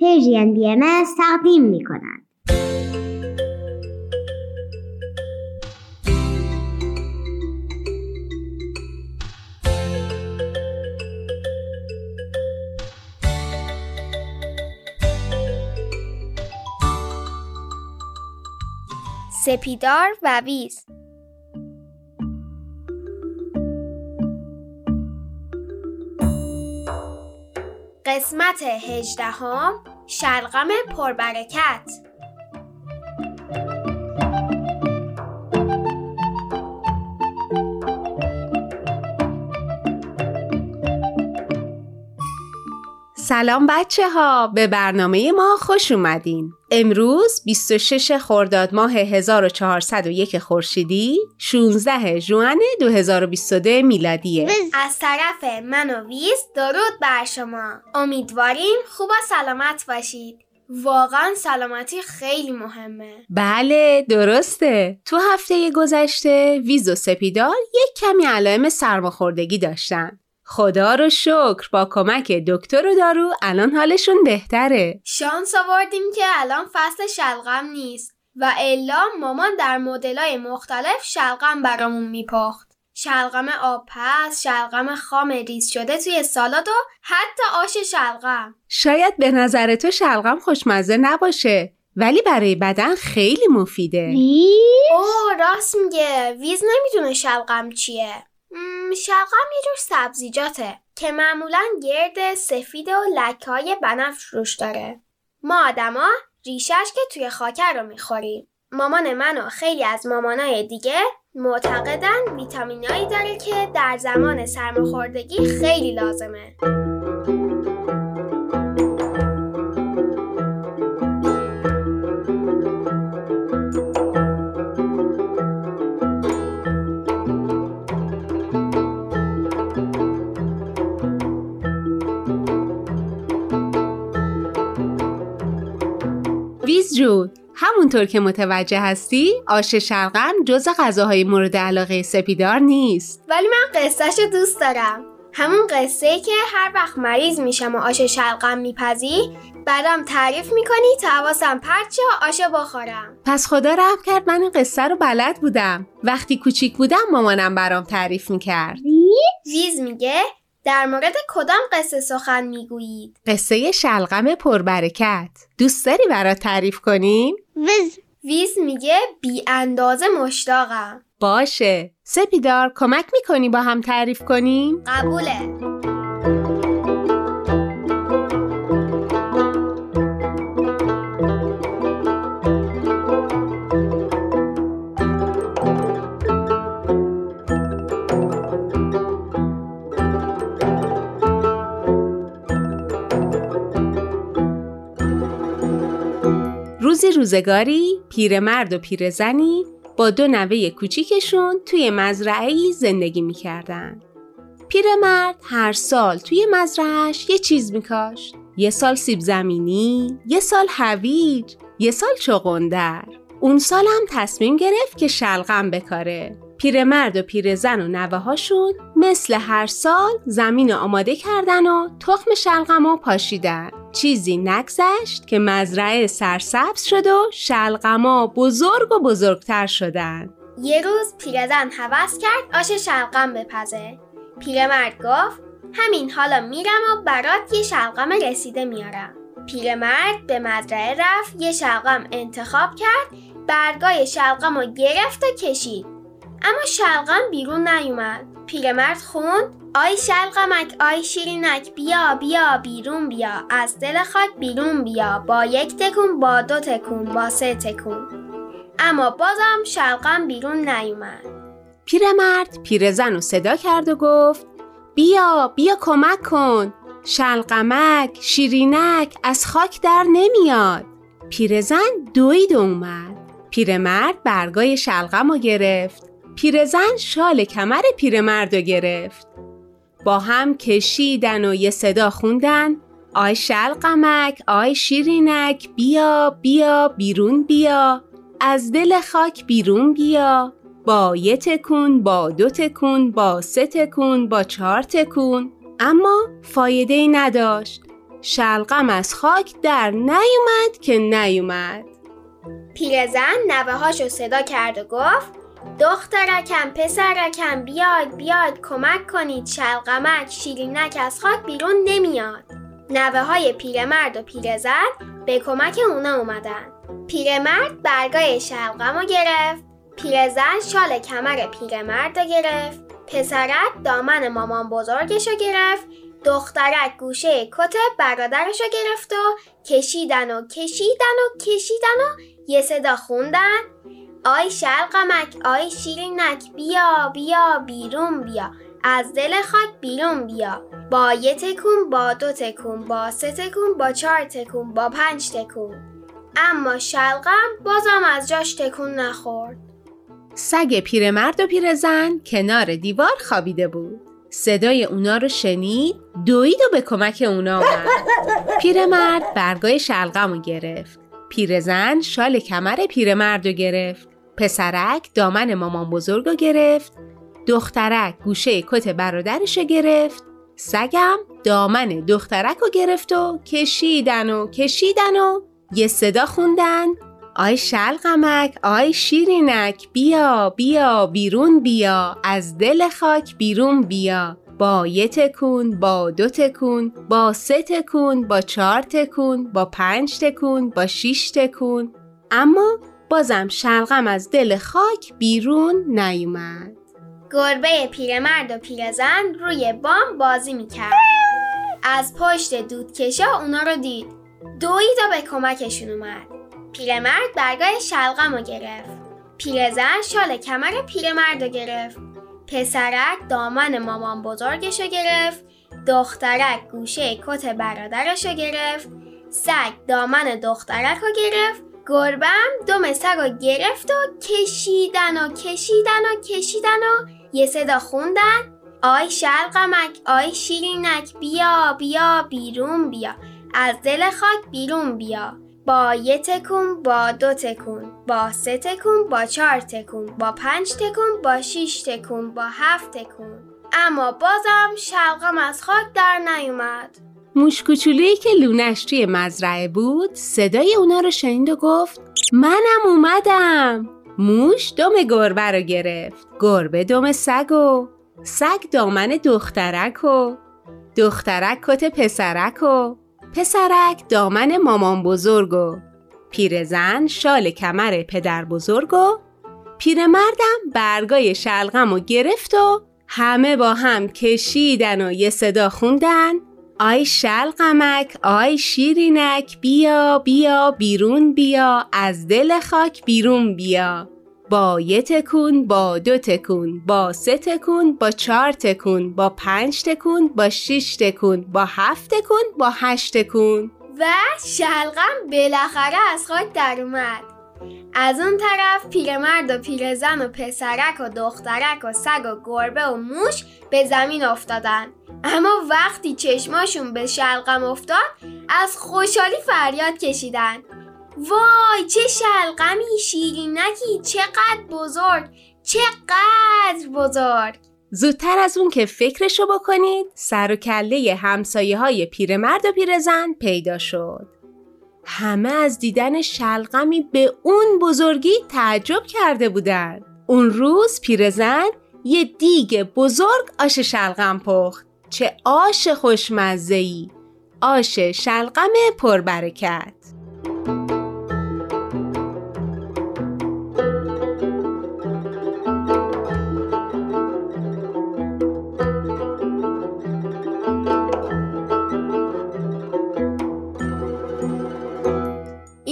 پرژین بی ام تقدیم می کند. سپیدار و ویز قسمت هجدهم شلغم پربرکت سلام بچه ها به برنامه ما خوش اومدین. امروز 26 خرداد ماه 1401 خورشیدی 16 ژوئن 2022 میلادیه. از طرف من و ویز درود بر شما امیدواریم خوب و سلامت باشید واقعا سلامتی خیلی مهمه بله درسته. تو هفته گذشته ویز و سپیدار یک کمی علائم سرماخوردگی داشتن. خدا رو شکر با کمک دکتر و دارو الان حالشون بهتره. شانس آوردیم که الان فصل شلغم نیست و الا مامان در مدلای مختلف شلغم برامون میپخت. شلغم آبپز، شلغم خام ریز شده توی سالاد و حتی آش شلغم. شاید به نظر تو شلغم خوشمزه نباشه ولی برای بدن خیلی مفیده. اوه راست میگه. ویز نمی‌دونه شلغم چیه. شلغم یه جور سبزیجاته که معمولا گرد سفید و لکه های بنفش روش داره. ما آدما ریشش که توی خاکر رو می‌خوریم. مامان من و خیلی از مامانای دیگه معتقدن ویتامینایی داره که در زمان سرماخوردگی خیلی لازمه. همونطور که متوجه هستی آش شلغم جز غذاهای مورد علاقه سپیدار نیست. ولی من قصهش رو دوست دارم. همون قصه ای که هر وقت مریض میشم و آش شلغم میپزی بعدم تعریف می‌کنی تا حواسم پرت شه و آش بخورم. پس خدا رحم کرد من این قصه رو بلد بودم. وقتی کوچیک بودم مامانم برام تعریف می‌کرد. ویز میگه در مورد کدام قصه سخن می‌گویید؟ قصه شلغم پربرکت. دوست داری برات تعریف کنیم؟ وز ویز میگه بی اندازه مشتاقم. باشه. سپیدار کمک می‌کنی با هم تعریف کنیم؟ قبوله. روزگاری پیرمرد و پیرزنی با دو نوه کوچیکشون توی مزرعه‌ای زندگی می‌کردن. پیرمرد هر سال توی مزرعهش یه چیز میکاشت. یه سال سیب زمینی، یه سال هویج، یه سال چغندر. اون سال هم تصمیم گرفت که شلغم بکاره. پیرمرد و پیرزن و نوه هاشون مثل هر سال زمین آماده کردن و تخم شلغم رو پاشیدن. چیزی نگذشت که مزرعه سرسبز شد و شلغما بزرگ و بزرگتر شدن. یه روز پیرزن حوض کرد آش شلغم بپزه پیرمرد گفت همین حالا میرم و برات یه شلغم رسیده میارم پیرمرد به مزرعه رفت یه شلغم انتخاب کرد برگای شلغم رو گرفت و کشید اما شلغم بیرون نیومد. پیرمرد خوند آی شلغمک آی شیرینک بیا بیا بیرون بیا. از دل خاک بیرون بیا. با یک تکون با دو تکون با سه تکون. اما بازم شلغم بیرون نیومد. پیرمرد پیرزن رو صدا کرد و گفت بیا بیا کمک کن. شلغمک شیرینک از خاک در نمیاد. پیرزن دوید اومد. پیرمرد برگای شلغم رو گرفت. پیرزن شال کمر پیرمرد رو گرفت. با هم کشیدن و یه صدا خوندن آی شلغمک آی شیرینک بیا بیا بیرون بیا از دل خاک بیرون بیا با یه تکون با دو تکون با سه تکون با چهار تکون. اما فایده ای نداشت. شلقم از خاک در نیومد که نیومد. پیرزن نوه هاشو صدا کرد و گفت دخترکم پسرکم بیاید بیاید کمک کنید شلقمک شیرینک از خاک بیرون نمیاد. نوه های پیرمرد و پیرزن به کمک اونا اومدن. پیرمرد برگای شلقم رو گرفت پیرزن شال کمر پیرمرد رو گرفت پسرک دامن مامان بزرگش رو گرفت دخترک گوشه کت برادرش رو گرفت و کشیدن و کشیدن و کشیدن و یه صدا خوندن. آی شلقمک آی شیرینک بیا بیا بیرون بیا. از دل خاک بیرون بیا. با یه تکون با دو تکون با سه تکون با چهار تکون با پنج تکون. اما شلقم بازم از جاش تکون نخورد. سگ پیرمرد و پیرزن کنار دیوار خوابیده بود. صدای اونا رو شنید دوید و به کمک اونا اومد. پیرمرد برگای شلغم رو گرفت. پیرزن شال کمر پیرمرد رو گرفت. پسرک دامن مامان بزرگ رو گرفت دخترک گوشه کت برادرش رو گرفت سگم دامن دخترک رو گرفت و کشیدن و کشیدن و یه صدا خوندن آی شلقمک آی شیرینک بیا بیا بیرون بیا از دل خاک بیرون بیا با یه تکون با دو تکون با سه تکون با چهار تکون با پنج تکون با شیش تکون. اما بازم شلقم از دل خاک بیرون نیومد. گربه پیرمرد و پیرزن روی بام بازی می‌کرد. از پشت دودکشا اونا رو دید. دوید و به کمکشون اومد. پیرمرد برگای شلغم رو گرفت. پیرزن شال کمر پیرمرد رو گرفت. پسرک دامن مامان بزرگش رو گرفت. دخترک گوشه کت برادرش رو گرفت. سگ دامن دخترک رو گرفت. گربم دم رو گرفت و کشیدن و کشیدن و کشیدن و یه صدا خوندن. آی شلقمک آی شیرینک بیا بیا بیرون بیا. از دل خاک بیرون بیا. با یه تکون با دو تکون. با سه تکون با چهار تکون. با پنج تکون با شیش تکون با هفت تکون. اما بازم شلقم از خاک در نیومد. موش کوچولویی که لونش توی مزرعه بود صدای اونا رو شنید و گفت منم اومدم. موش دم گربه رو گرفت. گربه دم سگ و سگ دامن دخترک و دخترک کت پسرک و پسرک دامن مامان بزرگ و پیرزن شال کمر پدر بزرگ و پیرمردم برگای شلغم و گرفت و همه با هم کشیدن و یه صدا خوندن. آی شلقمک آی شیرینک بیا بیا بیرون بیا از دل خاک بیرون بیا. با یه تکون با دو تکون با سه تکون با چهار تکون با پنج تکون با شش تکون با هفت تکون با هشت تکون. و شلغم بالاخره از خاک در اومد. از اون طرف پیرمرد و پیرزن و پسرک و دخترک و سگ و گربه و موش به زمین افتادن. اما وقتی چشماشون به شلقم افتاد از خوشحالی فریاد کشیدن. وای چه شلقمی شیرینکی چقدر بزرگ چقدر بزرگ. زودتر از اون که فکرشو بکنید سر و کله همسایه های پیرمرد و پیرزن پیدا شد. همه از دیدن شلقمی به اون بزرگی تعجب کرده بودند. اون روز پیرزن یه دیگ بزرگ آش شلغم پخت. چه آش خوشمزه‌ای. آش شلغم پربرکت.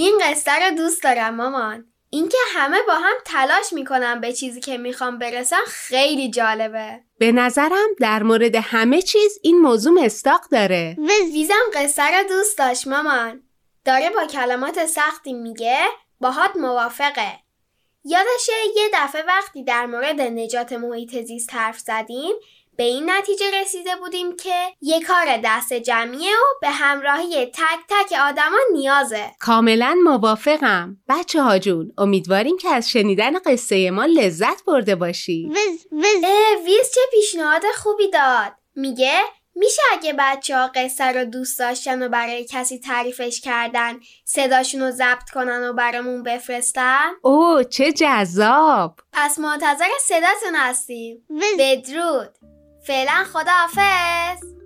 این قصه رو دوست دارم مامان. اینکه همه با هم تلاش می‌کنن به چیزی که می‌خوام برسن خیلی جالبه. به نظرم در مورد همه چیز این موضوع مستاق داره. ویزم قصه رو دوست داشت مامان. داره با کلمات سختی میگه باهات موافقه. یادشه یه دفعه وقتی در مورد نجات محیط زیست حرف زدیم به این نتیجه رسیده بودیم که یه کار دست جمعیه و به همراهی تک تک آدما نیازه. کاملا موافقم. بچه ها جون امیدواریم که از شنیدن قصه ما لذت برده باشی. وز وز. اه ویز چه پیشنهاد خوبی داد. میگه میشه اگه بچه ها قصه رو دوست داشتن و برای کسی تعریفش کردن صداشون رو ضبط کنن و برامون بفرستن؟ اوه چه جذاب. پس منتظر صداتون هستیم. بدرود. فعلا خداحافظ.